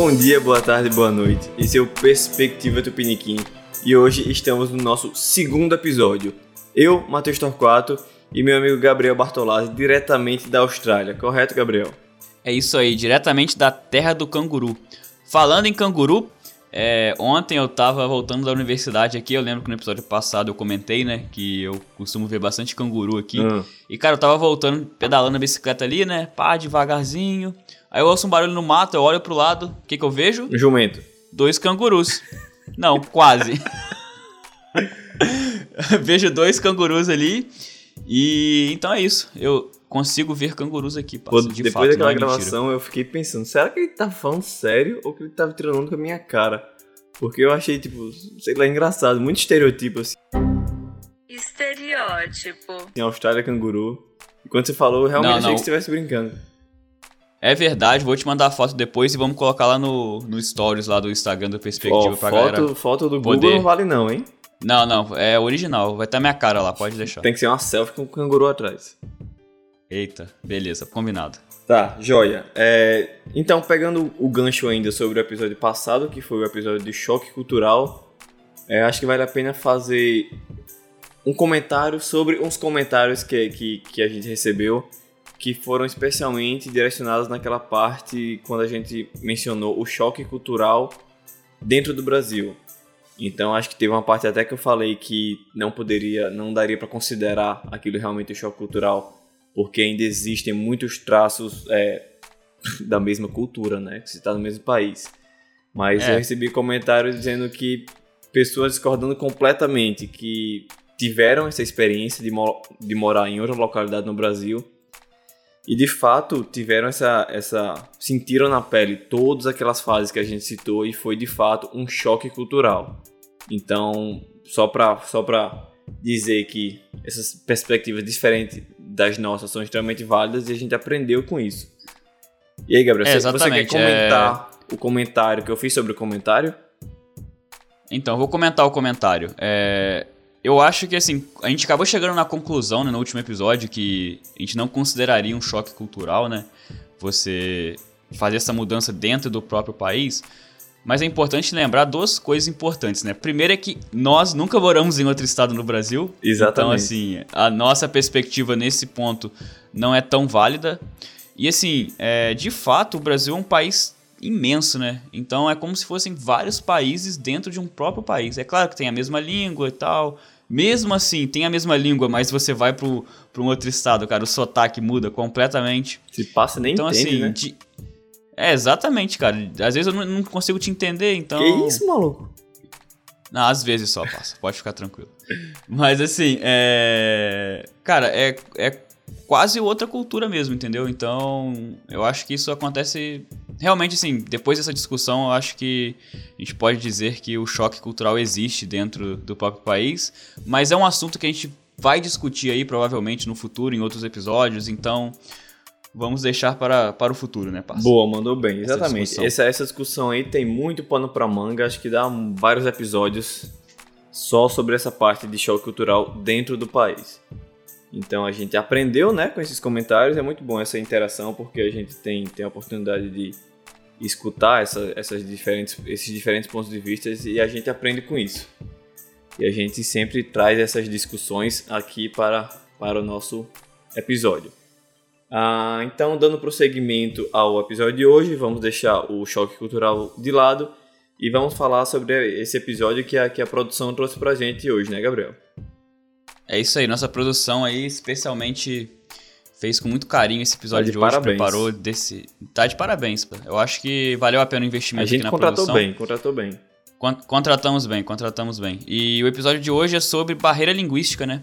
Bom dia, boa tarde, boa noite. Esse é o Perspectiva Tupiniquim e hoje estamos no nosso segundo episódio. Eu, Matheus Torquato, e meu amigo Gabriel Bartolazzi, diretamente da Austrália. Correto, Gabriel? É isso aí, diretamente da terra do canguru. Falando em canguru, é, ontem eu tava voltando da universidade aqui, eu lembro que no episódio passado eu comentei, né, que eu costumo ver bastante canguru aqui. Hum. E cara, eu tava voltando, pedalando a bicicleta ali, né, pá, devagarzinho. Aí eu ouço um barulho no mato, eu olho pro lado, o que que eu vejo? Jumento. Dois cangurus. Não, quase. vejo dois cangurus ali. E então é isso. Eu consigo ver cangurus aqui, parça, de depois fato, daquela é mentira. gravação eu fiquei pensando, será que ele tá falando sério ou que ele tava tirando com a minha cara? Porque eu achei, tipo, sei lá, engraçado, muito estereotipo assim, Estereótipo. em Austrália, canguru. E quando você falou, eu realmente Não, achei não. que você estivesse brincando. É verdade, vou te mandar a foto depois e vamos colocar lá no, no stories lá do Instagram do Perspectiva Ó, pra galera. foto, foto do poder. Google não vale não, hein? Não, não, é original, vai estar minha cara lá, pode deixar. Tem que ser uma selfie com o canguru atrás. Eita, beleza, combinado. Tá, joia. É, então, pegando o gancho ainda sobre o episódio passado, que foi o episódio de choque cultural, é, acho que vale a pena fazer um comentário sobre uns comentários que, que, que a gente recebeu, que foram especialmente direcionados naquela parte quando a gente mencionou o choque cultural dentro do Brasil. Então acho que teve uma parte até que eu falei que não poderia, não daria para considerar aquilo realmente choque cultural, porque ainda existem muitos traços é, da mesma cultura, né? Que se está no mesmo país. Mas É. eu recebi comentários dizendo que pessoas discordando completamente que tiveram essa experiência de, mo- de morar em outra localidade no Brasil e de fato tiveram essa, essa. sentiram na pele todas aquelas fases que a gente citou e foi de fato um choque cultural. Então, só pra, só pra dizer que essas perspectivas diferentes das nossas são extremamente válidas e a gente aprendeu com isso. E aí, Gabriel, É, você, você quer exatamente, comentar o comentário que eu fiz sobre o comentário? Então, eu vou comentar o comentário. É, eu acho que, assim, a gente acabou chegando na conclusão, né, no último episódio, que a gente não consideraria um choque cultural, né? Você fazer essa mudança dentro do próprio país. Mas é importante lembrar duas coisas importantes, né? Primeiro é que nós nunca moramos em outro estado no Brasil. Exatamente. Então, assim, a nossa perspectiva nesse ponto não é tão válida. E, assim, é, de fato, o Brasil é um país imenso, né? Então é como se fossem vários países dentro de um próprio país. É claro que tem a mesma língua e tal. Mesmo assim, tem a mesma língua, mas você vai para um outro estado, cara, o sotaque muda completamente. Se passa nem Então, entende, assim. né? de- É, exatamente, cara. Às vezes eu não, não consigo te entender, então. Que isso, maluco? Não, às vezes só passa, pode ficar tranquilo. Mas assim, é. Cara, é, é quase outra cultura mesmo, entendeu? Então, eu acho que isso acontece. Realmente, assim, depois dessa discussão, eu acho que a gente pode dizer que o choque cultural existe dentro do próprio país, mas é um assunto que a gente vai discutir aí provavelmente no futuro, em outros episódios, então vamos deixar para, para o futuro, né, parceiro? Boa, mandou bem, Essa exatamente. discussão. Essa, essa discussão aí tem muito pano pra manga, acho que dá vários episódios só sobre essa parte de choque cultural dentro do país. Então a gente aprendeu, né, com esses comentários, é muito bom essa interação porque a gente tem, tem a oportunidade de escutar essa- essas diferentes, esses diferentes pontos de vista e a gente aprende com isso. E a gente sempre traz essas discussões aqui para, para o nosso episódio. Ah, então, dando prosseguimento ao episódio de hoje, vamos deixar o choque cultural de lado e vamos falar sobre esse episódio que a, que a produção trouxe pra gente hoje, né, Gabriel? É isso aí, nossa produção aí especialmente fez com muito carinho esse episódio Tá de de, hoje, parabéns. preparou desse. Tá de parabéns, pô. Eu acho que valeu a pena o A investimento gente aqui na contratou produção. bem, contratou bem. Con- Contratamos bem, contratamos bem. E o episódio de hoje é sobre barreira linguística, né?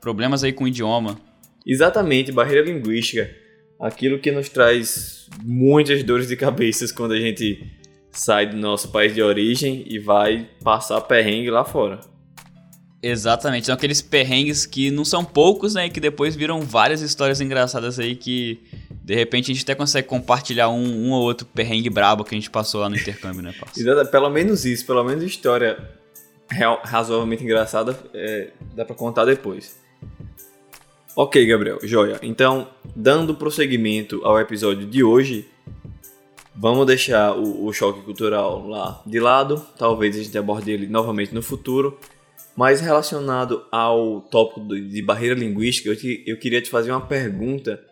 Problemas aí com o idioma. Exatamente, barreira linguística. Aquilo que nos traz muitas dores de cabeça quando a gente sai do nosso país de origem e vai passar perrengue lá fora. Exatamente, são aqueles perrengues que não são poucos, né? E que depois viram várias histórias engraçadas aí que de repente a gente até consegue compartilhar um, um ou outro perrengue brabo que a gente passou lá no intercâmbio, né, parceiro? Pelo menos isso, pelo menos história real- razoavelmente engraçada é, dá pra contar depois. Ok, Gabriel, joia. Então, dando prosseguimento ao episódio de hoje, Vamos deixar o, o, choque cultural lá de lado, talvez a gente aborde ele novamente no futuro. Mas relacionado ao tópico de barreira linguística, eu, te, eu queria te fazer uma pergunta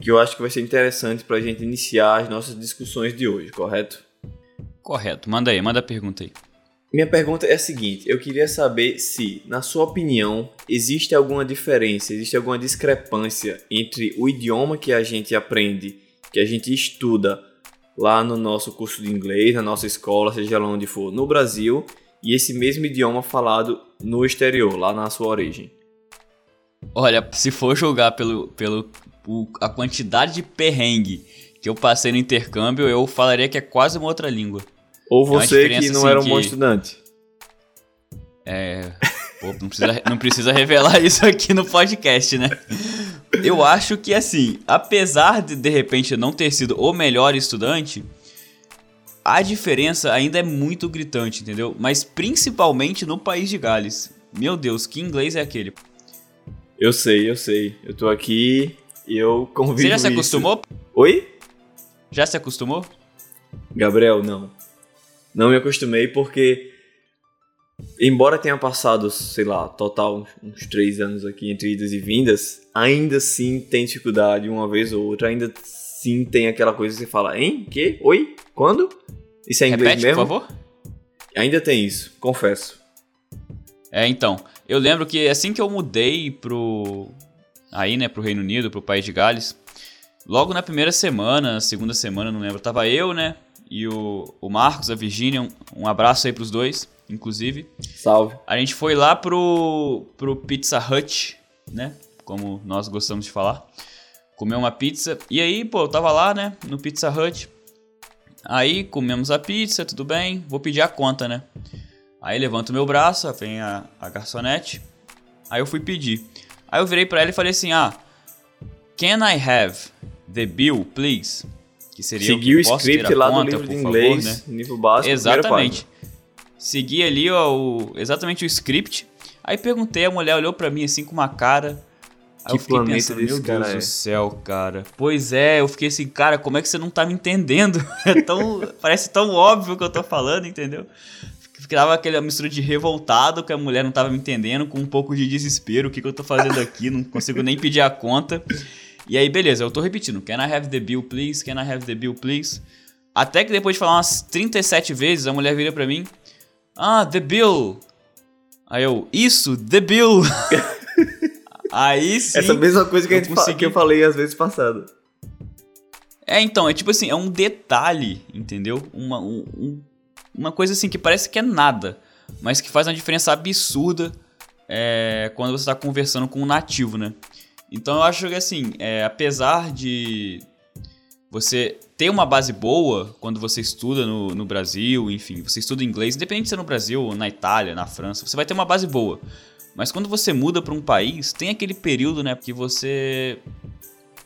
que eu acho que vai ser interessante para a gente iniciar as nossas discussões de hoje, correto? Correto. Manda aí, manda a pergunta aí. Minha pergunta é a seguinte: eu queria saber se, na sua opinião, existe alguma diferença, existe alguma discrepância entre o idioma que a gente aprende, que a gente estuda lá no nosso curso de inglês, na nossa escola, seja lá onde for, no Brasil, e esse mesmo idioma falado no exterior, lá na sua origem? Olha, se for julgar pelo, pelo o, a quantidade de perrengue que eu passei no intercâmbio, eu falaria que é quase uma outra língua. Ou você que não assim, era um que... bom estudante. É. Pô, não precisa, não precisa revelar isso aqui no podcast, né? Eu acho que, assim, apesar de de repente não ter sido o melhor estudante, a diferença ainda é muito gritante, entendeu? Mas principalmente no país de Gales. Meu Deus, que inglês é aquele? Eu sei, eu sei. Eu tô aqui e eu convido. Você já se acostumou? Oi? Já se acostumou? Gabriel, não não me acostumei porque, embora tenha passado, sei lá, total uns três anos aqui entre idas e vindas, ainda assim tem dificuldade uma vez ou outra, ainda sim tem aquela coisa que você fala, hein? Que? Oi? Quando? Isso é inglês Repete, mesmo? por favor. Ainda tem isso, confesso. É, então, eu lembro que assim que eu mudei pro aí, né, pro Reino Unido, pro País de Gales, logo na primeira semana, segunda semana, não lembro, tava eu, né, e o, o Marcos, a Virginia. Um, um abraço aí pros dois, inclusive. Salve. A gente foi lá pro, pro Pizza Hut, né? Como nós gostamos de falar. Comer uma pizza. E aí, pô, eu tava lá, né? No Pizza Hut. Aí comemos a pizza, tudo bem. Vou pedir a conta, né? Aí levanto meu braço, vem a, a garçonete. Aí eu fui pedir. Aí eu virei para ela e falei assim: Ah, can I have the bill, please? Que seria Seguir o, o script lá conta, do livro de inglês, favor, né? nível básico. Exatamente. Segui ali ó, o, exatamente o script. Aí perguntei, a mulher olhou para mim assim com uma cara. Aí que eu fiquei pensando, meu Deus é. do céu, cara. Pois é, eu fiquei assim, cara, como é que você não tá me entendendo? É tão, parece tão óbvio que eu tô falando, entendeu? Ficava aquela mistura de revoltado que a mulher não tava me entendendo, com um pouco de desespero, o que, que eu tô fazendo aqui, não consigo nem pedir a conta. E aí, beleza, eu tô repetindo. Can I have the bill, please? Can I have the bill, please? Até que depois de falar umas 37 vezes, a mulher vira pra mim. Ah, the bill. Aí eu, isso, the bill. aí sim. Essa mesma coisa que, gente consegui... que eu falei às vezes passado. É, então, é tipo assim, é um detalhe, entendeu? Uma, um, uma coisa assim que parece que é nada, mas que faz uma diferença absurda é, quando você está conversando com um nativo, né? Então eu acho que assim, é, apesar de você ter uma base boa quando você estuda no, no Brasil, enfim, você estuda inglês, independente de ser no Brasil, ou na Itália, na França, você vai ter uma base boa. Mas quando você muda para um país, tem aquele período, né, que você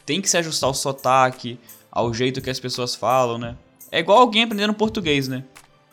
tem que se ajustar ao sotaque, ao jeito que as pessoas falam, né? É igual alguém aprendendo português, né?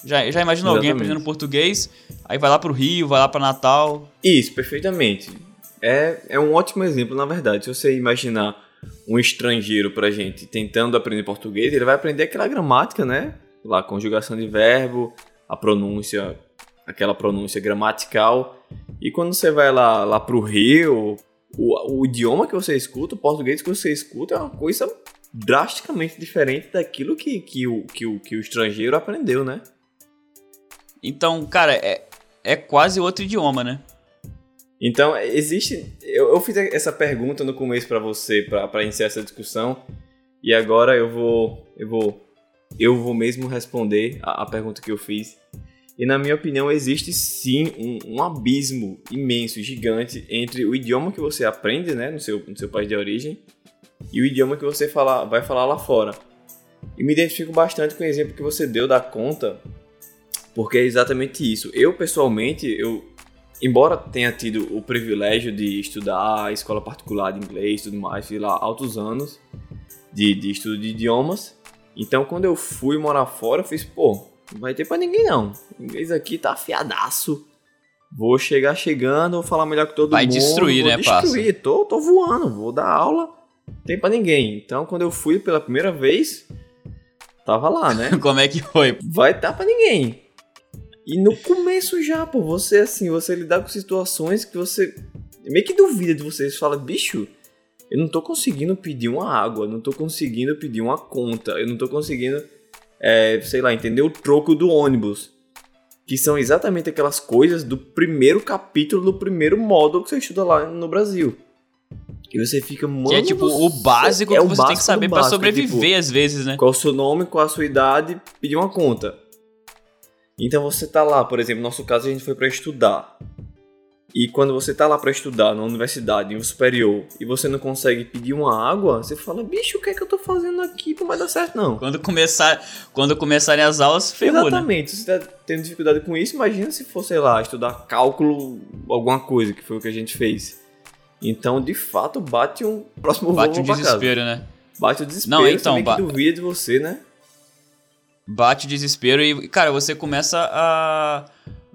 Já, já imaginou alguém aprendendo português, aí vai lá pro Rio, vai lá para Natal. Isso, perfeitamente é, é um ótimo exemplo, na verdade. Se você imaginar um estrangeiro pra gente tentando aprender português, ele vai aprender aquela gramática, né? Lá, conjugação de verbo, a pronúncia, aquela pronúncia gramatical. E quando você vai lá, lá pro Rio, o, o idioma que você escuta, o português que você escuta é uma coisa drasticamente diferente daquilo que, que, o, que, o, que o estrangeiro aprendeu, né? Então, cara, é, é quase outro idioma, né? Então, existe. Eu, eu fiz essa pergunta no começo para você, para iniciar essa discussão, e agora eu vou. Eu vou. Eu vou mesmo responder a, a pergunta que eu fiz. E na minha opinião, existe sim um, um, abismo imenso, gigante, entre o idioma que você aprende né, no, seu, no seu país de origem e o idioma que você fala, vai falar lá fora. E me identifico bastante com o exemplo que você deu da conta, porque é exatamente isso. Eu, pessoalmente, eu, embora tenha tido o privilégio de estudar escola particular de inglês e tudo mais, fui lá altos anos de, de estudo de idiomas. Então, quando eu fui morar fora, eu fiz, pô, não vai ter pra ninguém não. O inglês aqui tá afiadaço. Vou chegar chegando, vou falar melhor que todo vai mundo. Vai destruir, vou né, destruir. Passa? Tô, tô voando, vou dar aula. Não tem pra ninguém. Então, quando eu fui pela primeira vez, Tava lá, né? Como é que foi? Vai dar pra ninguém. E no começo já, pô, você assim, você lidar com situações que você meio que duvida de vocês, fala, bicho, eu não tô conseguindo pedir uma água, não tô conseguindo pedir uma conta, eu não tô conseguindo, é, sei lá, entender o troco do ônibus. Que são exatamente aquelas coisas do primeiro capítulo do primeiro módulo que você estuda lá no Brasil. E você fica, mano. Que é tipo o básico é que você tem que saber para sobreviver tipo, às vezes, né? Qual o seu nome, qual a sua idade, pedir uma conta. Então você tá lá, por exemplo, no nosso caso a gente foi para estudar. E quando você tá lá para estudar na universidade, em um superior, e você não consegue pedir uma água, você fala, bicho, o que é que eu tô fazendo aqui? Não vai dar certo, não. Quando, começar, quando começarem as aulas, ferrou, né? Exatamente. Né? Se você tá tendo dificuldade com isso, imagina se for, sei lá, estudar cálculo, alguma coisa, que foi o que a gente fez. Então, de fato, bate um próximo Bate um desespero, casa. né? Bate o desespero, não, então, ba... duvida de você, né? Bate o desespero e, cara, você começa a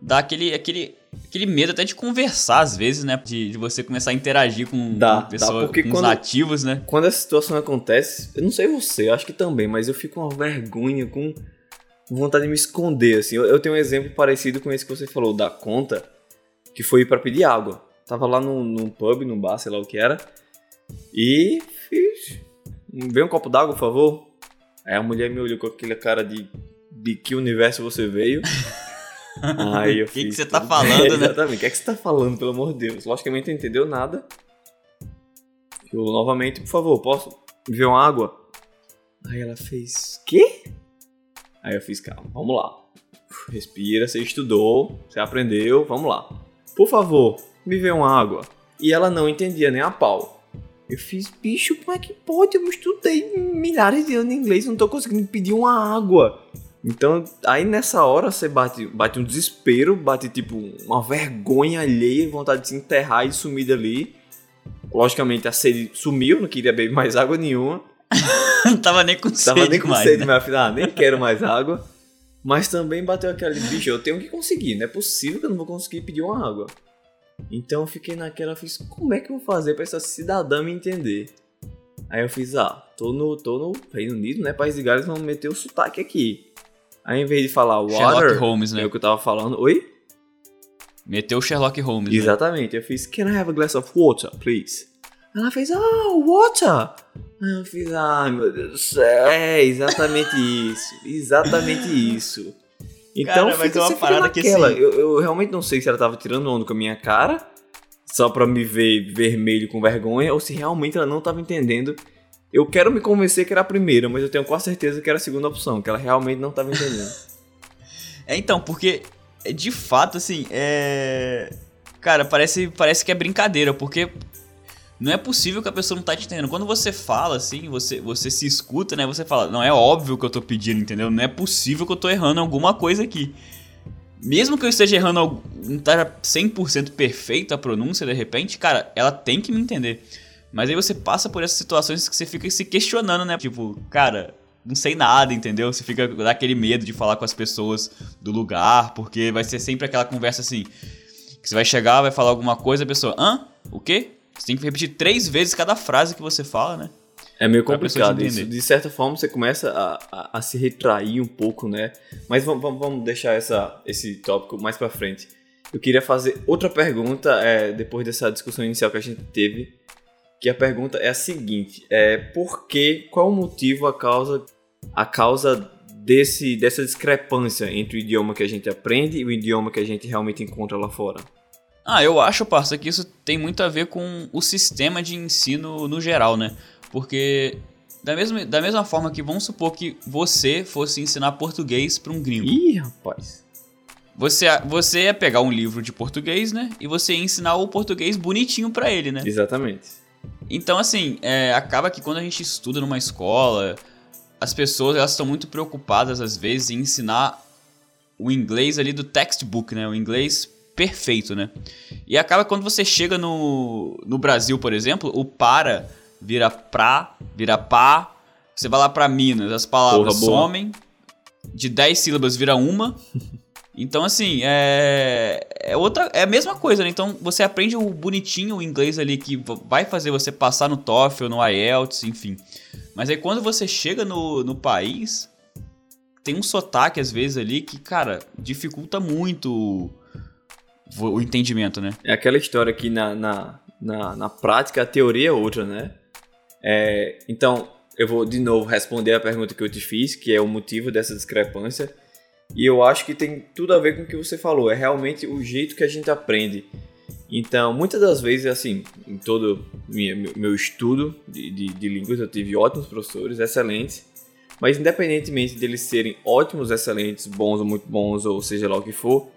dar aquele, aquele aquele medo até de conversar às vezes, né? De, de você começar a interagir com, dá, com pessoas, porque com quando, os nativos, né? Quando essa situação acontece, eu não sei você, eu acho que também, mas eu fico com uma vergonha, com vontade de me esconder, assim. Eu, eu tenho um exemplo parecido com esse que você falou, da conta, que foi para pedir água. Tava lá num, num pub, num bar, sei lá o que era, e fiz... Vem um copo d'água, por favor. Aí a mulher me olhou com aquela cara de de que universo você veio. Aí eu O que, que você tá falando, né? Exatamente. O que, é que você tá falando, pelo amor de Deus? Logicamente não entendeu nada. Eu novamente, por favor, posso ver uma água? Aí ela fez. Quê? Aí eu fiz, calma, vamos lá. Respira, você estudou, você aprendeu, vamos lá. Por favor, me vê uma água. E ela não entendia nem a pau. Eu fiz, bicho, como é que pode? Eu estudei milhares de anos em inglês, não tô conseguindo pedir uma água. Então, aí nessa hora você bate, bate um desespero, bate tipo uma vergonha alheia, vontade de se enterrar e sumir dali. Logicamente a sede sumiu, não queria beber mais água nenhuma. Tava nem com Tava sede nem com mais, sede, né? mas afinal, ah, nem quero mais água. Mas também bateu aquele bicho, eu tenho que conseguir, não é possível que eu não vou conseguir pedir uma água. Então eu fiquei naquela, fiz, como é que eu vou fazer para essa cidadã me entender? Aí eu fiz, ah, tô no, tô no Reino Unido, né, País de Gales, vamos meter o sotaque aqui. Aí, em vez de falar water, Sherlock Holmes, né? é o que eu tava falando. Oi? Meteu o Sherlock Holmes. Né? Exatamente. Né? Eu fiz, can I have a glass of water, please? Ela fez, oh, water! Aí eu fiz, ai meu Deus do céu. É, exatamente isso. Exatamente isso. Então, cara, fica, é uma parada que assim... eu, eu realmente não sei se ela tava tirando onda com a minha cara, só pra me ver vermelho com vergonha, ou se realmente ela não tava entendendo eu quero me convencer que era a primeira, mas eu tenho quase certeza que era a segunda opção, que ela realmente não estava entendendo. é, então, porque de fato, assim, é. Cara, parece, parece que é brincadeira, porque não é possível que a pessoa não tá te entendendo. Quando você fala, assim, você, você se escuta, né? Você fala, não é óbvio que eu tô pedindo, entendeu? Não é possível que eu tô errando alguma coisa aqui. Mesmo que eu esteja errando, não tá 100% perfeita a pronúncia, de repente, cara, ela tem que me entender. Mas aí você passa por essas situações que você fica se questionando, né? Tipo, cara, não sei nada, entendeu? Você fica daquele medo de falar com as pessoas do lugar, porque vai ser sempre aquela conversa assim, que você vai chegar, vai falar alguma coisa, a pessoa, hã? O quê? Você tem que repetir três vezes cada frase que você fala, né? É meio complicado isso. De certa forma, você começa a, a, a se retrair um pouco, né? Mas vamos, vamos deixar essa, esse tópico mais pra frente. Eu queria fazer outra pergunta, é, depois dessa discussão inicial que a gente teve, que a pergunta é a seguinte: é por que, qual o motivo, a causa, a causa desse, dessa discrepância entre o idioma que a gente aprende e o idioma que a gente realmente encontra lá fora? Ah, eu acho, parça, que isso tem muito a ver com o sistema de ensino no geral, né? Porque da mesma, da mesma forma que vamos supor que você fosse ensinar português para um gringo. Ih, rapaz. Você, você ia pegar um livro de português, né? E você ia ensinar o português bonitinho para ele, né? Exatamente. Então, assim, é, acaba que quando a gente estuda numa escola, as pessoas elas estão muito preocupadas, às vezes, em ensinar o inglês ali do textbook, né? O inglês perfeito, né? E acaba quando você chega no, no Brasil, por exemplo, o para vira pra, vira pá. Você vai lá pra Minas, as palavras Porra, somem. De 10 sílabas vira uma. Então, assim, é, é outra, é a mesma coisa, né? Então, você aprende o bonitinho o inglês ali que vai fazer você passar no TOEFL, no IELTS, enfim. Mas aí quando você chega no, no país, tem um sotaque às vezes ali que, cara, dificulta muito o, entendimento, né? É aquela história que na, na, na, na prática a teoria é outra, né? É, então, eu vou de novo responder a pergunta que eu te fiz, que é o motivo dessa discrepância. E eu acho que tem tudo a ver com o que você falou. É realmente o jeito que a gente aprende. Então, muitas das vezes, assim, em todo minha, meu estudo de, de, de línguas, eu tive ótimos professores, excelentes. Mas, independentemente deles serem ótimos, excelentes, bons ou muito bons, ou seja lá o que for,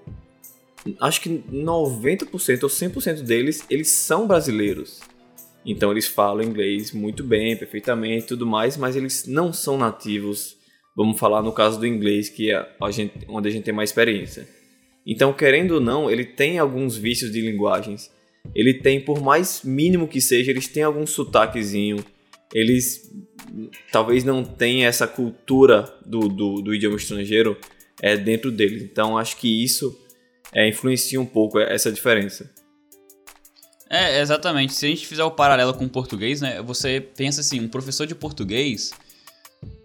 acho que 90% ou 100% deles, eles são brasileiros. Então, eles falam inglês muito bem, perfeitamente tudo mais, mas eles não são nativos. Vamos falar no caso do inglês, que é a gente, onde a gente tem mais experiência. Então, querendo ou não, ele tem alguns vícios de linguagens. Ele tem, por mais mínimo que seja, eles têm algum sotaquezinho. Eles talvez não tenham essa cultura do, do, do idioma estrangeiro é, dentro deles. Então, acho que isso é, influencia um pouco essa diferença. É, exatamente. Se a gente fizer o paralelo com o português, né? Você pensa assim, um professor de português,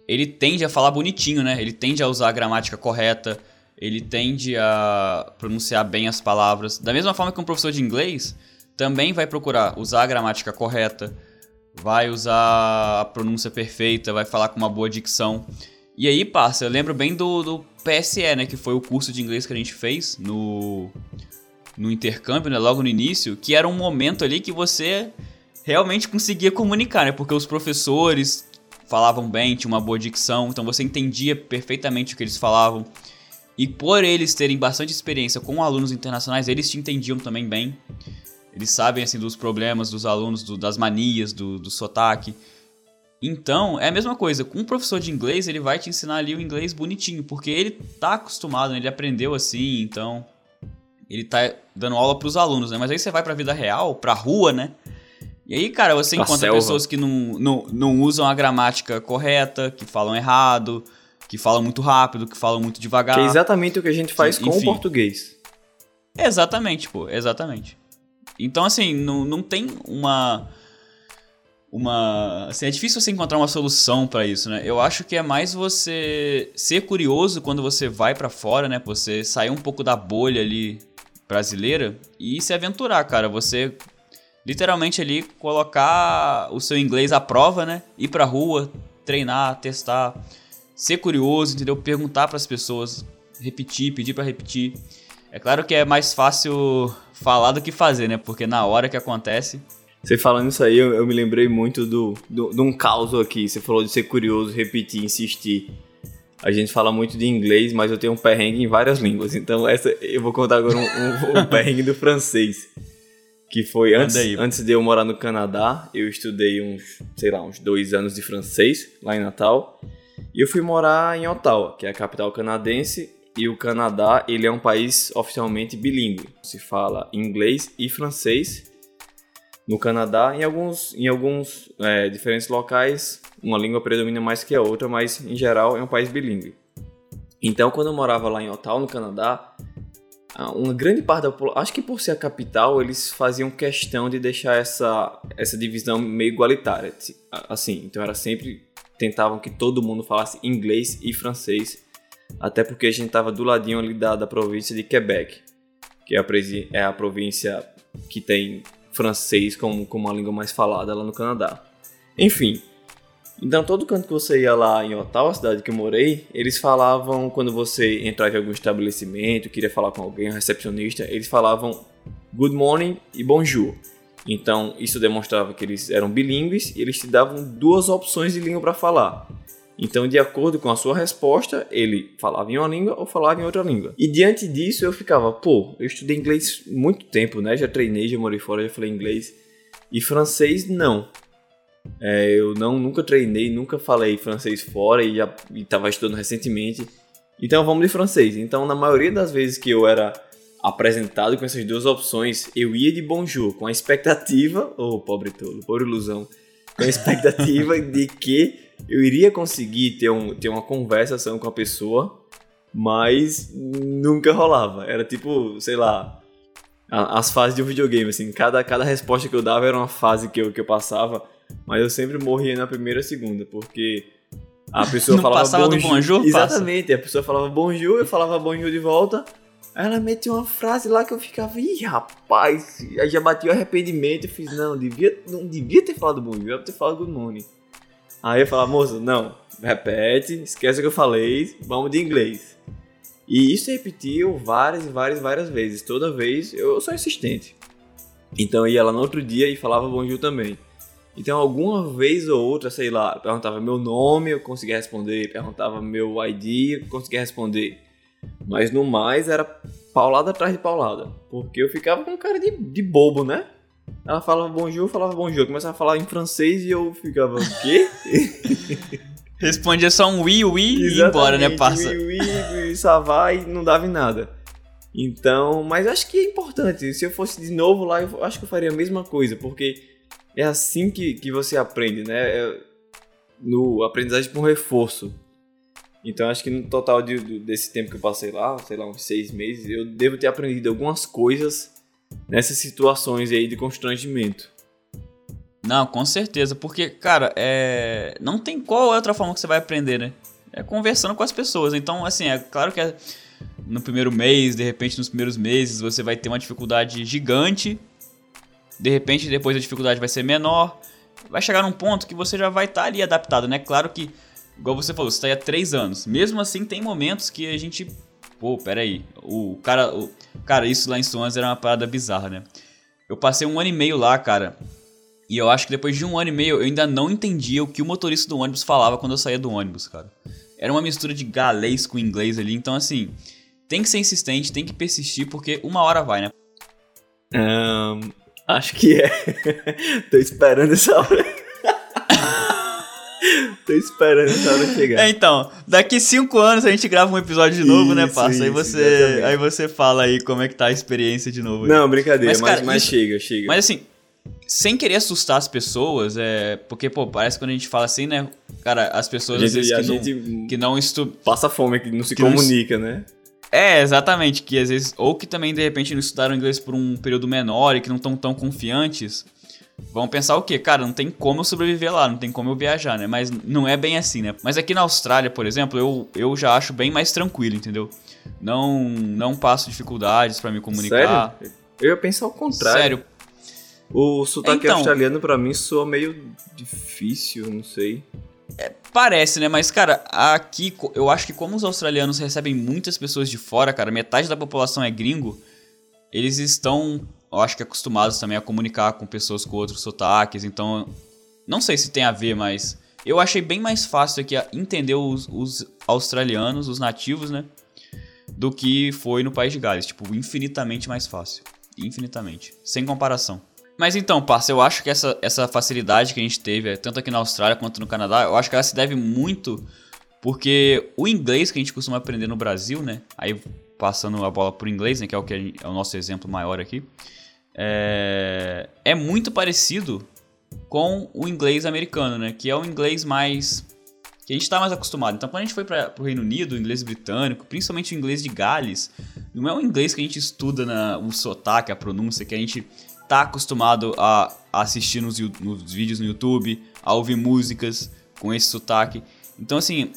ele tende a falar bonitinho, né? Ele tende a usar a gramática correta, ele tende a pronunciar bem as palavras. Da mesma forma que um professor de inglês também vai procurar usar a gramática correta, vai usar a pronúncia perfeita, vai falar com uma boa dicção. E aí, passa, eu lembro bem do, do PSE, né, que foi o curso de inglês que a gente fez no, no intercâmbio, né, logo no início, que era um momento ali que você realmente conseguia comunicar, né, porque os professores falavam bem, tinha uma boa dicção, então você entendia perfeitamente o que eles falavam. E por eles terem bastante experiência com alunos internacionais, eles te entendiam também bem. Eles sabem assim dos problemas dos alunos, do, das manias, do, do sotaque. Então, é a mesma coisa. Com um professor de inglês, ele vai te ensinar ali o inglês bonitinho, porque ele tá acostumado, né? ele aprendeu assim, então ele tá dando aula para os alunos, né? Mas aí você vai para a vida real, para a rua, né? E aí, cara, você encontra selva. pessoas que não, não, não usam a gramática correta, que falam errado, que falam muito rápido, que falam muito devagar. Que é exatamente o que a gente faz com o português. Exatamente, pô, exatamente. Então, assim, não, não tem uma. Uma. Assim, é difícil você encontrar uma solução para isso, né? Eu acho que é mais você ser curioso quando você vai para fora, né? Você sair um pouco da bolha ali brasileira e se aventurar, cara. Você literalmente ali colocar o seu inglês à prova, né? Ir pra rua, treinar, testar ser curioso, entendeu? Perguntar para as pessoas, repetir, pedir para repetir. É claro que é mais fácil falar do que fazer, né? Porque na hora que acontece. Você falando isso aí, eu, eu me lembrei muito do, do, de um caos aqui. Você falou de ser curioso, repetir, insistir. A gente fala muito de inglês, mas eu tenho um perrengue em várias línguas. Então, essa eu vou contar agora um, um, um perrengue do francês. Que foi antes, antes de eu morar no Canadá, eu estudei uns, sei lá, uns dois anos de francês lá em Natal. E eu fui morar em Ottawa, que é a capital canadense, e o Canadá ele é um país oficialmente bilíngue. Se fala inglês e francês no Canadá. Em alguns, em alguns é, diferentes locais, uma língua predomina mais que a outra, mas em geral é um país bilíngue. Então, quando eu morava lá em Ottawa, no Canadá, uma grande parte da população, acho que por ser a capital, eles faziam questão de deixar essa, essa divisão meio igualitária. Assim, então era sempre tentavam que todo mundo falasse inglês e francês, até porque a gente estava do ladinho ali da, da província de Quebec, que é a, é a província que tem francês como, como a língua mais falada lá no Canadá. Enfim, então todo canto que você ia lá em Ottawa, a cidade que eu morei, eles falavam, quando você entrava em algum estabelecimento, queria falar com alguém, um recepcionista, eles falavam good morning e bonjour. Então, isso demonstrava que eles eram bilíngues e eles te davam duas opções de língua para falar. Então, de acordo com a sua resposta, ele falava em uma língua ou falava em outra língua. E diante disso, eu ficava, pô, eu estudei inglês muito tempo, né? Já treinei, já morei fora, já falei inglês. E francês, não. É, eu não nunca treinei, nunca falei francês fora e já estava estudando recentemente. Então, vamos de francês. Então, na maioria das vezes que eu era apresentado com essas duas opções, eu ia de bonjour com a expectativa, oh pobre tolo, pobre ilusão, com a expectativa de que eu iria conseguir ter, um, ter uma conversação com a pessoa, mas nunca rolava. Era tipo, sei lá, as fases de um videogame, assim, cada, cada resposta que eu dava era uma fase que eu, que eu passava, mas eu sempre morria na primeira segunda, porque A pessoa Não falava passava do bonjour. bonjour, passa? Exatamente. A pessoa falava bonjour, eu falava bonjour de volta. Aí ela metia uma frase lá que eu ficava, ih, rapaz. Aí já bati o arrependimento e fiz, não, devia, não devia ter falado bonjour, devia ter falado good morning. Aí eu falava, moça, não, repete, esquece o que eu falei, vamos de inglês. E isso repetiu várias e várias, várias vezes. Toda vez eu sou insistente. Então ia lá no outro dia e falava bonjour também. Então alguma vez ou outra, sei lá, perguntava meu nome, eu conseguia responder, perguntava meu ID, eu conseguia responder. Mas no mais era paulada atrás de paulada. Porque eu ficava com cara de, de bobo, né? Ela falava bonjour, eu falava bonjour. Eu começava a falar em francês e eu ficava, o quê? Respondia só um oui, oui e ia embora, né, parça? Oui, oui, ça va e não dava em nada. Então, mas acho que é importante. Se eu fosse de novo lá, eu acho que eu faria a mesma coisa, porque é assim que, que você aprende, né? É no aprendizagem por reforço. Então, acho que no total de- desse tempo que eu passei lá, sei lá, uns seis meses, eu devo ter aprendido algumas coisas nessas situações aí de constrangimento. Não, com certeza, porque, cara, é... não tem qual outra forma que você vai aprender, né? É conversando com as pessoas. Então, assim, é claro que é no primeiro mês, de repente nos primeiros meses, você vai ter uma dificuldade gigante. De repente, depois a dificuldade vai ser menor. Vai chegar num ponto que você já vai estar ali adaptado, né? Claro que, igual você falou, você tá aí há três anos. Mesmo assim, tem momentos que a gente. Pô, peraí. O cara. O... Cara, isso lá em Swans era uma parada bizarra, né? Eu passei um ano e meio lá, cara. E eu acho que depois de um ano e meio eu ainda não entendia o que o motorista do ônibus falava quando eu saía do ônibus, cara. Era uma mistura de galês com inglês ali, então assim, tem que ser insistente, tem que persistir, porque uma hora vai, né? Ahn, acho que é. Tô esperando essa hora. Tô esperando essa hora chegar. É, então, daqui cinco anos a gente grava um episódio de novo, né, Isso, parça? Aí você, exatamente. aí você fala aí como é que tá a experiência de novo. aí. Não, brincadeira, Mas, mas, cara, mas isso- chega, chega. Mas assim, sem querer assustar as pessoas, é. Porque, pô, parece que quando a gente fala assim, né? Cara, as pessoas a às vezes gente, a que, não, gente que não estu... passa fome, que não se que não- comunica, né? É, exatamente, que às vezes, ou que também de repente não estudaram inglês por um período menor e que não estão tão confiantes, vão pensar o quê? Cara, não tem como eu sobreviver lá, não tem como eu viajar, né? Mas não é bem assim, né? Mas aqui na Austrália, por exemplo, eu, eu já acho bem mais tranquilo, entendeu? Não, não passo dificuldades pra me comunicar. Sério? Eu ia pensar o contrário. Sério, O sotaque Então- australiano pra mim soa meio difícil, não sei. Parece, né? Mas, cara, aqui eu acho que como os australianos recebem muitas pessoas de fora, cara, metade da população é gringo, eles estão, eu acho que acostumados também a comunicar com pessoas com outros sotaques, então, não sei se tem a ver, mas eu achei bem mais fácil aqui entender os, os australianos, os nativos, né? Do que foi no País de Gales. Tipo, infinitamente mais fácil. Infinitamente. Sem comparação. Mas então, parça, eu acho que essa, essa facilidade que a gente teve, é, tanto aqui na Austrália quanto no Canadá, eu acho que ela se deve muito porque o inglês que a gente costuma aprender no Brasil, né? Aí passando a bola pro inglês, né? Que é o, que é o nosso exemplo maior aqui. É, é muito parecido com o inglês americano, né? Que é o inglês mais. que a gente tá mais acostumado. Então, quando a gente foi para o Reino Unido, o inglês britânico, principalmente o inglês de Gales, não é o inglês que a gente estuda na, o sotaque, a pronúncia, que a gente tá acostumado a assistir nos, nos vídeos no YouTube, a ouvir músicas com esse sotaque. Então, assim,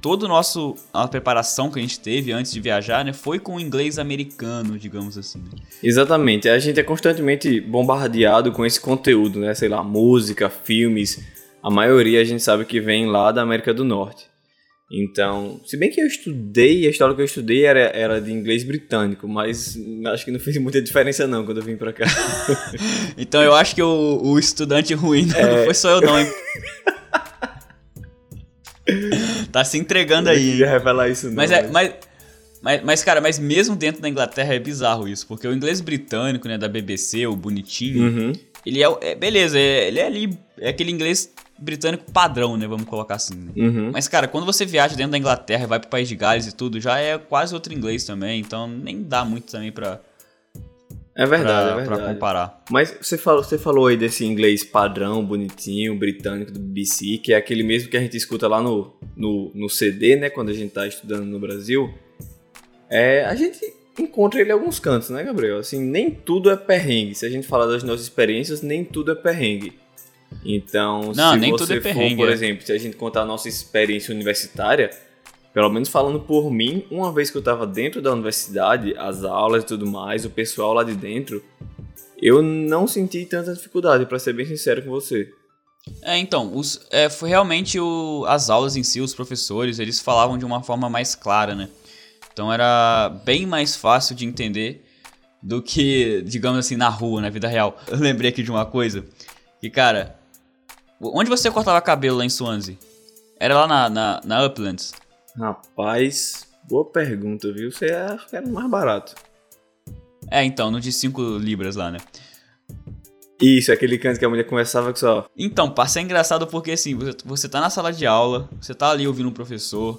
todo o nosso a preparação que a gente teve antes de viajar, né, foi com o inglês americano, digamos assim. né? Exatamente, a gente é constantemente bombardeado com esse conteúdo, né? Sei lá, música, filmes. A maioria a gente sabe que vem lá da América do Norte. Então, se bem que eu estudei, a história que eu estudei era, era de inglês britânico, mas acho que não fez muita diferença não quando eu vim pra cá. Então eu acho que o, o estudante ruim não, É. não foi só eu não, hein? tá se entregando Eu aí, queria hein? revelar isso não. Mas, é, mas, mas, mas, cara, mas mesmo dentro da Inglaterra é bizarro isso, porque o inglês britânico, né, da BBC, o bonitinho, Uhum. ele é, é beleza, é- ele é ali, é aquele inglês britânico padrão, né, vamos colocar assim, né? Uhum. Mas, cara, quando você viaja dentro da Inglaterra e vai pro País de Gales e tudo, já é quase outro inglês também, então nem dá muito também pra, É verdade, pra, é pra verdade. comparar. Mas você falou, você falou aí desse inglês padrão, bonitinho, britânico do BBC, que é aquele mesmo que a gente escuta lá no, no, no CD, né? Quando a gente tá estudando no Brasil. É, a gente encontra ele em alguns cantos, né, Gabriel? Assim, nem tudo é perrengue. Se a gente falar das nossas experiências, nem tudo é perrengue. Então, Não, se nem você é for, por é. exemplo, se a gente contar a nossa experiência universitária, pelo menos falando por mim, uma vez que eu tava dentro da universidade, as aulas e tudo mais, o pessoal lá de dentro, eu não senti tanta dificuldade, pra ser bem sincero com você. É, então, os, é, foi realmente o, as aulas em si, os professores, eles falavam de uma forma mais clara, né? Então era bem mais fácil de entender do que, digamos assim, na rua, na vida real. Eu lembrei aqui de uma coisa, que, cara, onde você cortava cabelo lá em Swansea? Era lá na, na, na Uplands? Rapaz, boa pergunta, viu? Você acha que era mais barato. É, então, no de 5 libras lá, né? Isso, aquele canto que a mulher conversava com só. Então, passa é engraçado porque assim, você, você tá na sala de aula, você tá ali ouvindo um professor,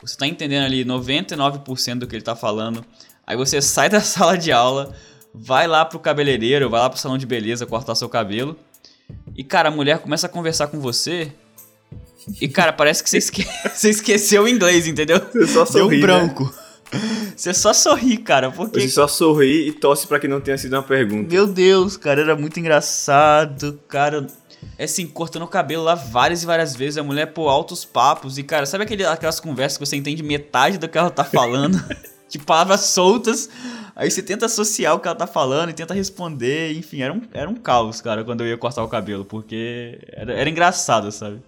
você tá entendendo ali 99% do que ele tá falando. Aí você sai da sala de aula, vai lá pro cabeleireiro, vai lá pro salão de beleza cortar seu cabelo. E cara, a mulher começa a conversar com você. E cara, parece que você, esque... você esqueceu o inglês, entendeu? Você só Deu sorri, um né? branco. Você só sorri, cara, porque Você só sorri e torce pra que não tenha sido uma pergunta. meu Deus, cara, era muito engraçado, cara. É assim, cortando o cabelo lá várias e várias vezes, a mulher pô altos papos. E, cara, sabe aquele, aquelas conversas que você entende metade do que ela tá falando? de palavras soltas. Aí você tenta associar o que ela tá falando e tenta responder. Enfim, era um, era um caos, cara, quando eu ia cortar o cabelo, porque era, era engraçado, sabe?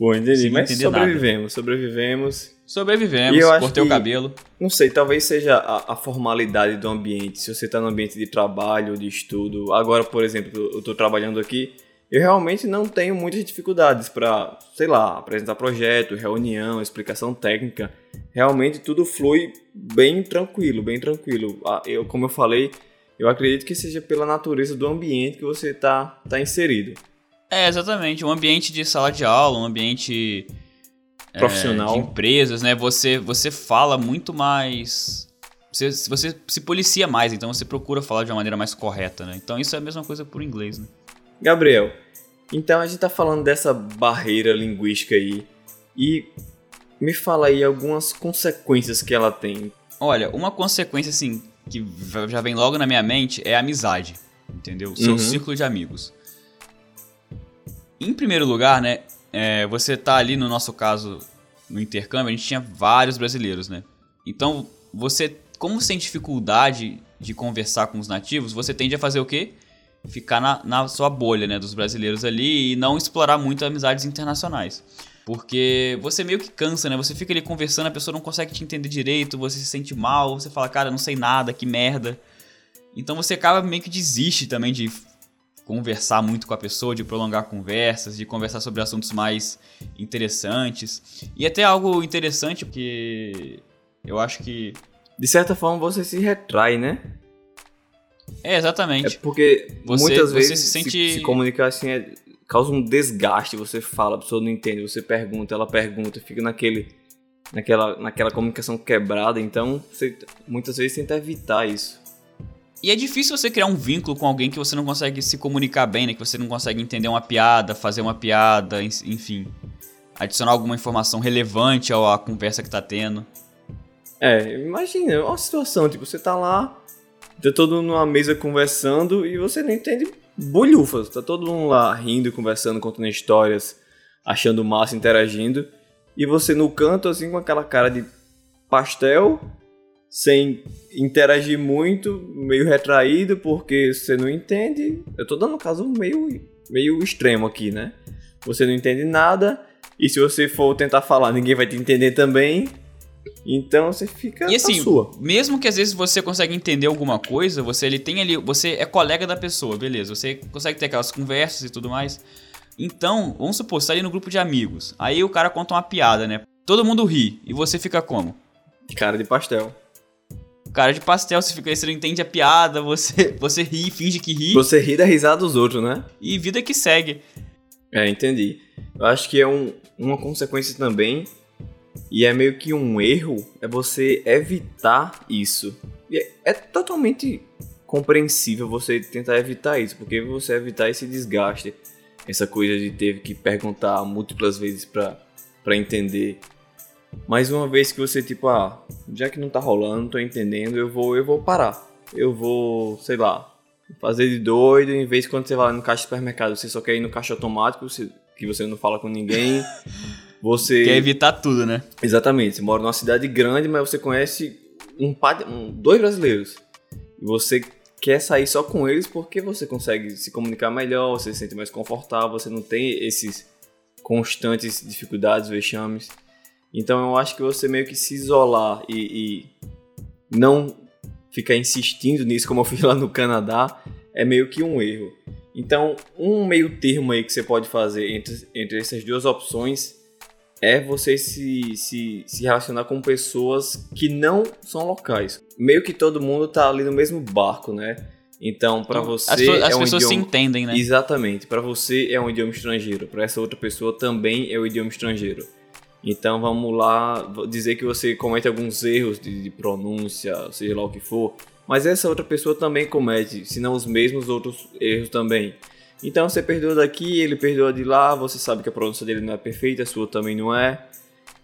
Pô, entendi. Mas sobrevivemos, sobrevivemos. Sobrevivemos, E eu cortei o que- cabelo. Não sei, talvez seja a, a formalidade do ambiente. Se você tá no ambiente de trabalho, de estudo. Agora, por exemplo, eu tô trabalhando aqui. Eu realmente não tenho muitas dificuldades para, sei lá, apresentar projeto, reunião, explicação técnica. Realmente tudo flui bem tranquilo, bem tranquilo. Ah, Eu, como eu falei, eu acredito que seja pela natureza do ambiente que você tá, tá inserido. É, exatamente. Um ambiente de sala de aula, um ambiente é, Profissional. de empresas, né? Você, você fala muito mais. Você, você se policia mais, então você procura falar de uma maneira mais correta, né? Então isso é a mesma coisa por inglês, né? Gabriel, então a gente tá falando dessa barreira linguística aí. E me fala aí algumas consequências que ela tem. Olha, uma consequência, assim, que já vem logo na minha mente é a amizade, entendeu? O seu Uhum. círculo de amigos. Em primeiro lugar, né, é, você tá ali, no nosso caso, no intercâmbio, a gente tinha vários brasileiros, né? Então, você, como você tem dificuldade de conversar com os nativos, você tende a fazer o quê? Ficar na, na sua bolha, né, dos brasileiros ali e não explorar muito amizades internacionais. Porque você meio que cansa, né? Você fica ali conversando, a pessoa não consegue te entender direito, você se sente mal, você fala, cara, não sei nada, que merda. Então você acaba meio que desiste também de conversar muito com a pessoa, de prolongar conversas, de conversar sobre assuntos mais interessantes. E até algo interessante, porque eu acho que. De certa forma você se retrai, né? É, É exatamente. porque Você- muitas vezes se se, sente- se comunicar assim é- causa um desgaste. Você fala, a pessoa não entende, você pergunta, ela pergunta, fica naquele, naquela, naquela comunicação quebrada. Então você muitas vezes tenta evitar isso. E é difícil você criar um vínculo com alguém que você não consegue se comunicar bem, né? Que você não consegue entender uma piada, fazer uma piada, en- enfim. Adicionar alguma informação relevante à conversa que tá tendo. É, imagina, uma situação, tipo, você tá lá, tá todo mundo numa mesa conversando e você não entende bolhufas. Tá todo mundo lá rindo, conversando, contando histórias, achando massa, interagindo. E você no canto, assim, com aquela cara de pastel, sem interagir muito, meio retraído, porque você não entende. Eu tô dando um caso meio, meio extremo aqui, né? Você não entende nada, e se você for tentar falar, ninguém vai te entender também. Então você fica E assim, sua. mesmo que às vezes você consegue entender alguma coisa, você ele tem ali, você é colega da pessoa, beleza? Você consegue ter aquelas conversas e tudo mais. Então, vamos supor, você tá ali no grupo de amigos. Aí o cara conta uma piada, né? Todo mundo ri e você fica como? Cara de pastel. Cara de pastel, você fica aí, você não entende a piada, você você ri, finge que ri Você ri da risada dos outros, né? e vida que segue. É, entendi. Eu acho que é um, uma consequência também, e é meio que um erro, é você evitar isso. E é, é totalmente compreensível você tentar evitar isso, porque você evitar esse desgaste, essa coisa de ter que perguntar múltiplas vezes pra entender. Mas uma vez que você, tipo, ah, já que não tá rolando, não tô entendendo, eu vou, eu vou parar. Eu vou, sei lá, fazer de doido, em vez de quando você vai no caixa de supermercado, você só quer ir no caixa automático, você, que você não fala com ninguém. Você. Quer evitar tudo, né? Exatamente. Você mora numa cidade grande, mas você conhece um, um dois brasileiros. E você quer sair só com eles porque você consegue se comunicar melhor, você se sente mais confortável, você não tem esses constantes dificuldades, vexames. Então eu acho que você meio que se isolar e, e não ficar insistindo nisso, como eu fiz lá no Canadá, é meio que um erro. Então, um meio termo aí que você pode fazer entre, entre essas duas opções é você se, se, se relacionar com pessoas que não são locais. Meio que todo mundo tá ali no mesmo barco, né? Então, para você as, é as um pessoas idioma... se entendem, né? Exatamente. Para você é um idioma estrangeiro, para essa outra pessoa também é um idioma estrangeiro. Então, vamos lá dizer que você comete alguns erros de, de pronúncia, seja lá o que for, mas essa outra pessoa também comete, se não os mesmos outros erros também. Então você perdoa daqui, ele perdoa de lá, você sabe que a pronúncia dele não é perfeita, a sua também não é.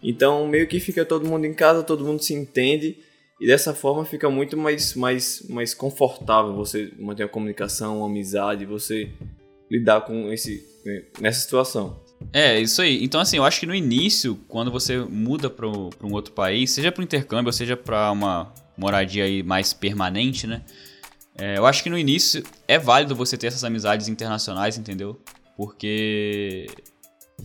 Então meio que fica todo mundo em casa, todo mundo se entende e dessa forma fica muito mais, mais, mais confortável você manter a comunicação, a amizade, você lidar com esse nessa situação. É, isso aí. Então, assim, eu acho que no início, quando você muda para um outro país, seja para intercâmbio, ou seja para uma moradia aí mais permanente, né? É, eu acho que no início é válido você ter essas amizades internacionais, entendeu? Porque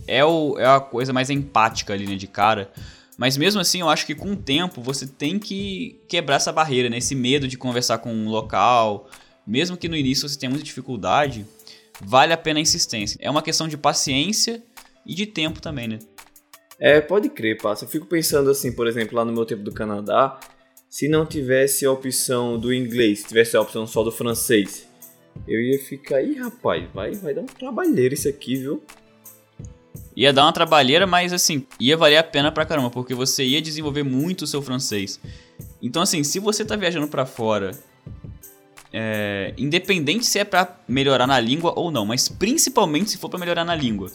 é, o, é a coisa mais empática ali, né, de cara. Mas mesmo assim, eu acho que com o tempo você tem que quebrar essa barreira, né? Esse medo de conversar com um local. Mesmo que no início você tenha muita dificuldade, vale a pena a insistência. É uma questão de paciência e de tempo também, né? É, pode crer, passa. Eu fico pensando assim, por exemplo, lá no meu tempo do Canadá, se não tivesse a opção do inglês, tivesse a opção só do francês, eu ia ficar, aí rapaz, vai, vai dar um trabalheiro isso aqui, viu? Ia dar uma trabalheira, mas assim, ia valer a pena pra caramba, porque você ia desenvolver muito o seu francês. Então, assim, se você tá viajando para fora, é, independente se é para melhorar na língua ou não, mas principalmente se for para melhorar na língua,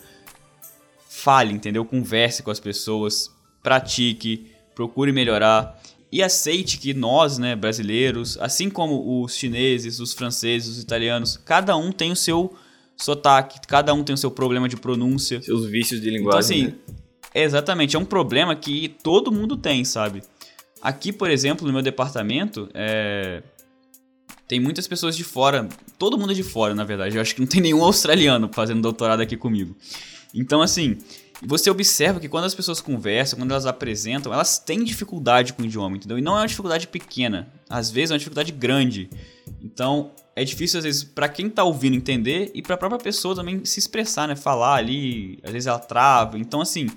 fale, entendeu? Converse com as pessoas, pratique, procure melhorar e aceite que nós, né, brasileiros, assim como os chineses, os franceses, os italianos, cada um tem o seu sotaque, cada um tem o seu problema de pronúncia. Seus vícios de linguagem. Então, assim, né? exatamente, é um problema que todo mundo tem, sabe? Aqui, por exemplo, no meu departamento, é... tem muitas pessoas de fora, todo mundo é de fora, na verdade. Eu acho que não tem nenhum australiano fazendo doutorado aqui comigo. Então, assim, você observa que quando as pessoas conversam, quando elas apresentam, elas têm dificuldade com o idioma, entendeu? E não é uma dificuldade pequena, às vezes é uma dificuldade grande. Então, é difícil às vezes para quem tá ouvindo entender e para a própria pessoa também se expressar, né? Falar ali, às vezes ela trava. Então, assim,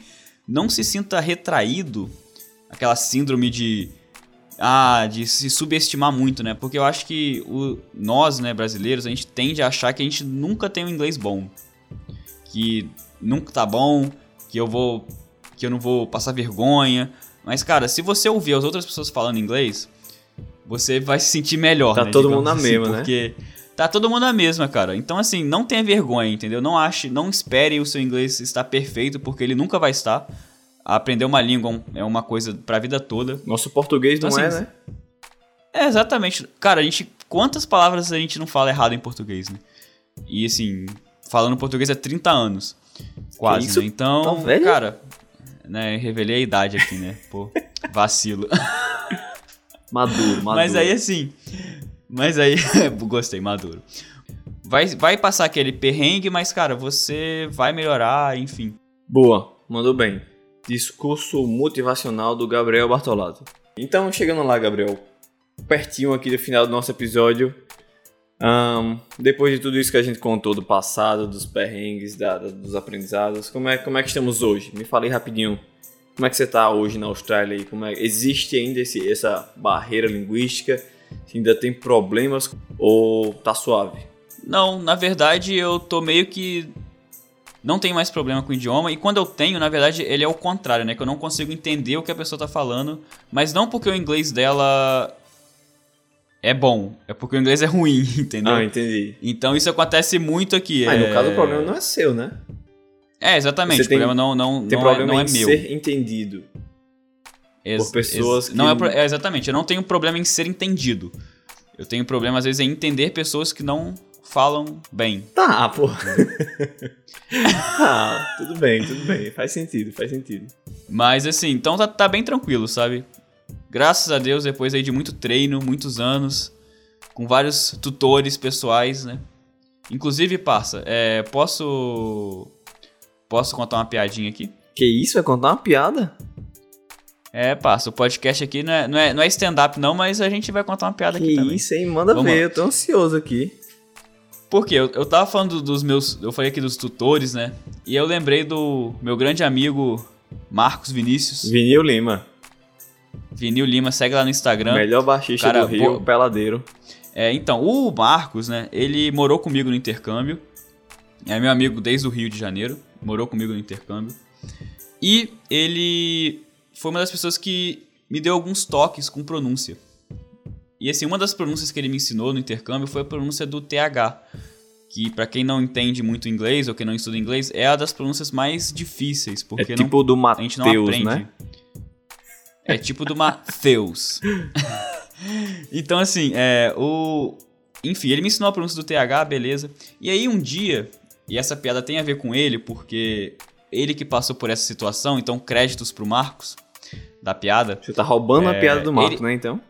não se sinta retraído, aquela síndrome de ah, de se subestimar muito, né? Porque eu acho que o, nós, né, brasileiros, a gente tende a achar que a gente nunca tem um inglês bom. Que nunca tá bom, que eu vou que eu não vou passar vergonha. Mas cara, se você ouvir as outras pessoas falando inglês, você vai se sentir melhor, Tá né, todo mundo na assim, mesma, né? porque tá todo mundo na mesma, cara. Então assim, não tenha vergonha, entendeu? Não ache, não espere o seu inglês estar perfeito, porque ele nunca vai estar. Aprender uma língua é uma coisa pra vida toda. Nosso português Então, não é, assim, né? É, exatamente. Cara, a gente. Quantas palavras a gente não fala errado em português, né? E assim, falando português há 30 anos. Quase, isso? né? Então, Tão velho? cara, né, revelei a idade aqui, né? Pô, vacilo. Maduro, maduro. Mas aí assim, mas aí gostei, maduro. Vai vai passar aquele perrengue, mas cara, você vai melhorar, enfim. Boa, mandou bem. Discurso motivacional do Gabriel Bartolato. Então, chegando lá, Gabriel, pertinho aqui do final do nosso episódio. Ahn, depois de tudo isso que a gente contou do passado, dos perrengues, da- dos aprendizados, como é, como é que estamos hoje? Me fale rapidinho. Como é que você está hoje na Austrália? aí? Como é, existe ainda esse, essa barreira linguística? Se ainda tem problemas ou tá suave? Não, na verdade eu tô meio que não tenho mais problema com o idioma e quando eu tenho, na verdade, ele é o contrário, né? Que eu não consigo entender o que a pessoa tá falando, mas não porque o inglês dela é bom, é porque o inglês é ruim, entendeu? Ah, entendi. Então isso acontece muito aqui. Mas é... no caso o problema não é seu, né? É, exatamente. Você o problema não, não, Tem não, problema é, não é em meu. ser entendido. Ex- por pessoas ex- não que- é, é, exatamente, eu não tenho problema em ser entendido. Eu tenho problema, às vezes, em entender pessoas que não falam bem. Tá, pô. ah, tudo bem, tudo bem. Faz sentido, faz sentido. Mas assim, então tá, tá bem tranquilo, sabe? Graças a Deus, depois aí de muito treino, muitos anos, com vários tutores pessoais, né? Inclusive, parça, é, posso. Posso contar uma piadinha aqui? Que isso? Vai contar uma piada? É, parça, o podcast aqui não é, não é, não é stand-up, não, mas a gente vai contar uma piada que aqui também. Isso, hein? Manda Vamos ver, lá. eu tô ansioso aqui. Porque eu, eu tava falando dos meus. Eu falei aqui dos tutores, né? E eu lembrei do meu grande amigo Marcos Vinícius. Vinil Lima. Vinil Lima, segue lá no Instagram. Melhor baixista cara, do Rio, bo... peladeiro. É, então, o Marcos, né? Ele morou comigo no intercâmbio. É meu amigo desde o Rio de Janeiro. Morou comigo no intercâmbio. E ele foi uma das pessoas que me deu alguns toques com pronúncia. E assim, uma das pronúncias que ele me ensinou no intercâmbio foi a pronúncia do TH, que para quem não entende muito inglês ou quem não estuda inglês, é a das pronúncias mais difíceis, porque é tipo não, do Mateus, a gente não aprende. Né? É tipo do Mateus. então assim, é, o enfim, ele me ensinou a pronúncia do TH, beleza. E aí um dia, e essa piada tem a ver com ele, porque ele que passou por essa situação, então créditos pro Marcos da piada. Você tá roubando é, a piada do Marcos, ele... né, então?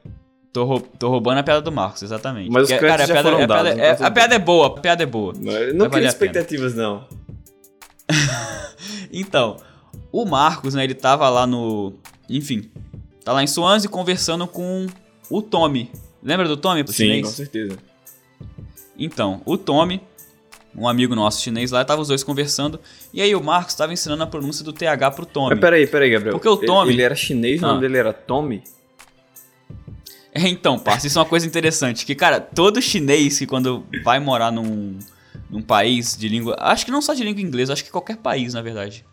Tô, rou tô, roubando a piada do Marcos, exatamente. Mas Porque, os cara, a piada, a, piada, é, a piada é boa, a piada é boa. Não, não cria expectativas, não. então, o Marcos, né, ele tava lá no... Enfim, tá lá em Swansea conversando com o Tommy. Lembra do Tommy, Sim, chinês? com certeza. Então, o Tommy, um amigo nosso chinês lá, tava os dois conversando. E aí o Marcos tava ensinando a pronúncia do TH pro Tommy. Mas peraí, peraí, Gabriel. Porque o Tommy... Ele, ele era chinês, o nome ah. dele era Tommy? É, então, parça, isso é uma coisa interessante. Que, cara, todo chinês que quando vai morar num, num país de língua. Acho que não só de língua inglesa, acho que qualquer país, na verdade.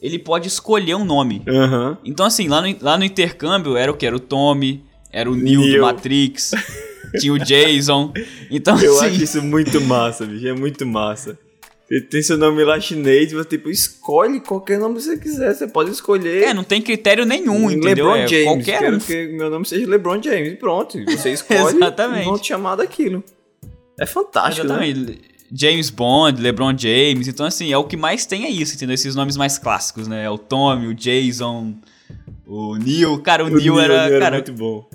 Ele pode escolher um nome. Uhum. Então, assim, lá no, lá no intercâmbio era o que? Era o Tommy, era o Neil, do Matrix, tinha o Jason. Então, Eu assim... acho isso muito massa, bicho. É muito massa. Você tem seu nome lá chinês, você tipo, escolhe qualquer nome que você quiser, você pode escolher. É, não tem critério nenhum, entendeu? LeBron é, James, qualquer quero um. que meu nome seja LeBron James, pronto. Você escolhe Exatamente. e vão te chamar daquilo. É fantástico, né? Exatamente. né? James Bond, LeBron James, então assim, é o que mais tem é isso, entendeu? Esses nomes mais clássicos, né? É o Tommy, o Jason, o Neil. Cara, o, o Neil, Neil era, era cara, muito bom.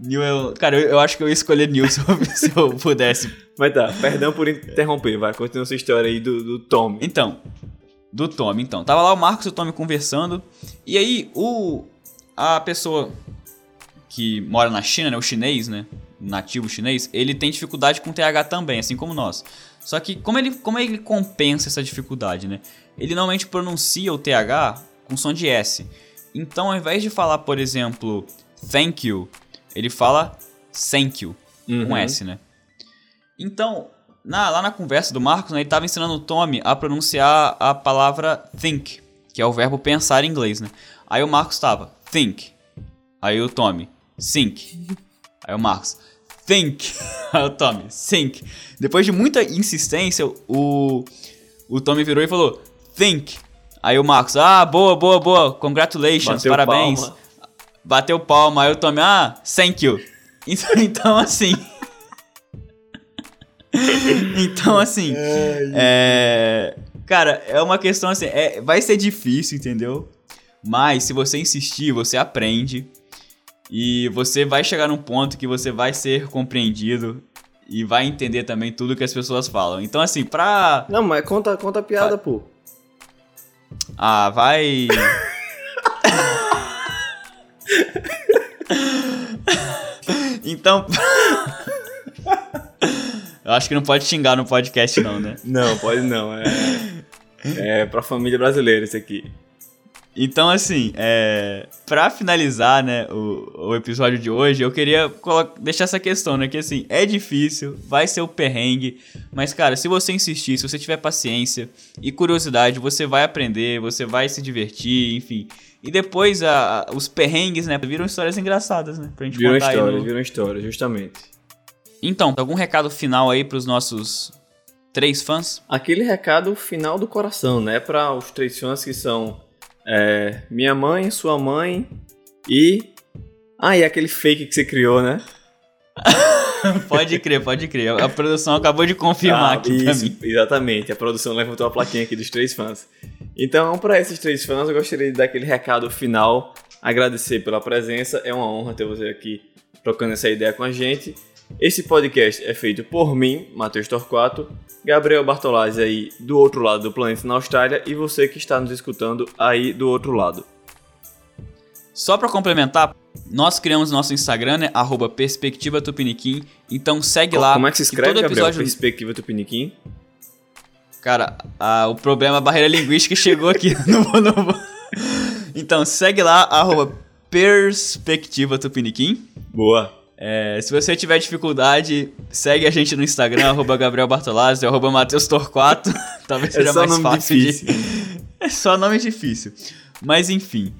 Neil, eu, cara, eu, eu, acho que eu ia escolher Neil se eu, se eu pudesse. Mas tá, perdão por interromper, vai, continua sua história aí do, do Tommy. Então, do Tommy, então. Tava lá o Marcos e o Tommy conversando, e aí o a pessoa que mora na China, né, o chinês, né, nativo chinês, ele tem dificuldade com TH também, assim como nós. Só que como ele, como ele compensa essa dificuldade, né? Ele normalmente pronuncia o TH com som de S. Então, ao invés de falar, por exemplo, thank you, ele fala thank you, uhum. com S, né? Então, na, lá na conversa do Marcos, né, ele estava ensinando o Tommy a pronunciar a palavra think, que é o verbo pensar em inglês, né? Aí o Marcos estava think. Aí o Tommy, think. Aí o Marcos, think. Aí o Tommy, think. Depois de muita insistência, o, o Tommy virou e falou, think. Aí o Marcos, ah, boa, boa, boa, congratulations, Bateu parabéns. Palma. Bateu palma. Aí o Tommy, ah, thank you. Então, então assim. então, assim. É, cara, é uma questão assim. É, vai ser difícil, entendeu? Mas se você insistir, você aprende. E você vai chegar num ponto que você vai ser compreendido e vai entender também tudo que as pessoas falam. Então, assim, pra. Não, mas conta, conta a piada, vai... pô. Ah, vai. então. Eu acho que não pode xingar no podcast, não, né? Não, pode não. É, é pra família brasileira isso aqui. Então, assim, é, para finalizar, né, o, o episódio de hoje, eu queria deixar essa questão, né, que assim, é difícil, vai ser o perrengue, mas, cara, se você insistir, se você tiver paciência e curiosidade, você vai aprender, você vai se divertir, enfim. E depois a, a, os perrengues, né, viram histórias engraçadas, né, pra gente viram contar histórias, no... Viram histórias, justamente. Então, algum recado final aí pros nossos três fãs? Aquele recado final do coração, né, para os três fãs que são é, minha mãe, sua mãe e. Ah, e aquele fake que você criou, né? pode crer, pode crer. A produção acabou de confirmar Ah, aqui isso. Exatamente, a produção levantou a plaquinha aqui dos três fãs. Então, para esses três fãs, eu gostaria de dar aquele recado final, agradecer pela presença, é uma honra ter você aqui trocando essa ideia com a gente. Esse podcast é feito por mim, Matheus Torquato, Gabriel Bartolazzi aí do outro lado do planeta na Austrália e você que está nos escutando aí do outro lado. Só pra complementar, nós criamos nosso Instagram, né? Arroba Perspectiva Tupiniquim. Então segue lá. Como é que se escreve, todo Gabriel? episódio... Perspectiva Tupiniquim? Cara, a- o problema, a barreira linguística chegou aqui. não vou, não vou. Então segue lá, arroba Perspectiva Tupiniquim. Boa. É, se você tiver dificuldade, segue a gente no Instagram, arroba Gabriel Bartolazzi, arroba Matheus Torquato. Talvez É seja só mais fácil difícil. de... É só nome difícil. Mas enfim,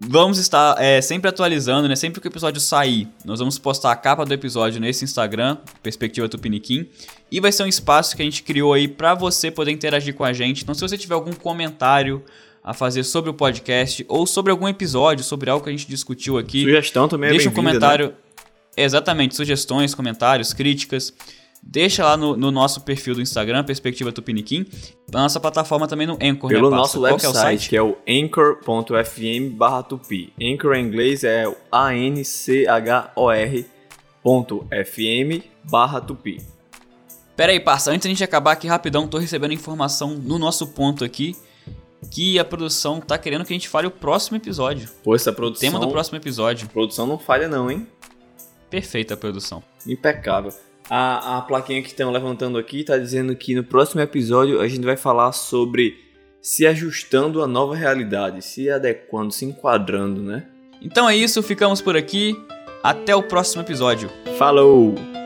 vamos estar é, sempre atualizando, né? Sempre que o episódio sair, nós vamos postar a capa do episódio nesse Instagram, Perspectiva Tupiniquim. E vai ser um espaço que a gente criou aí pra você poder interagir com a gente. Então se você tiver algum comentário a fazer sobre o podcast ou sobre algum episódio, sobre algo que a gente discutiu aqui, Sugestão também Deixa é um bem-vinda, né? Exatamente, sugestões, comentários, críticas. Deixa lá no, no nosso perfil do Instagram, Perspectiva Tupiniquim. Na nossa plataforma também no Anchor, Pelo né, nosso é o website, site? que é o anchor.fm barra tupi. Anchor em inglês é o A-N-C-H-O-R.fm barra tupi. Pera aí, parça, antes da gente acabar aqui rapidão, tô recebendo informação no nosso ponto aqui que a produção tá querendo que a gente fale o próximo episódio. Pô, essa O produção, tema do próximo episódio. produção não falha não, hein? Perfeita a produção. Impecável. A, a plaquinha que estão levantando aqui tá dizendo que no próximo episódio a gente vai falar sobre se ajustando à nova realidade, se adequando, se enquadrando, né? Então é isso, ficamos por aqui. Até o próximo episódio. Falou!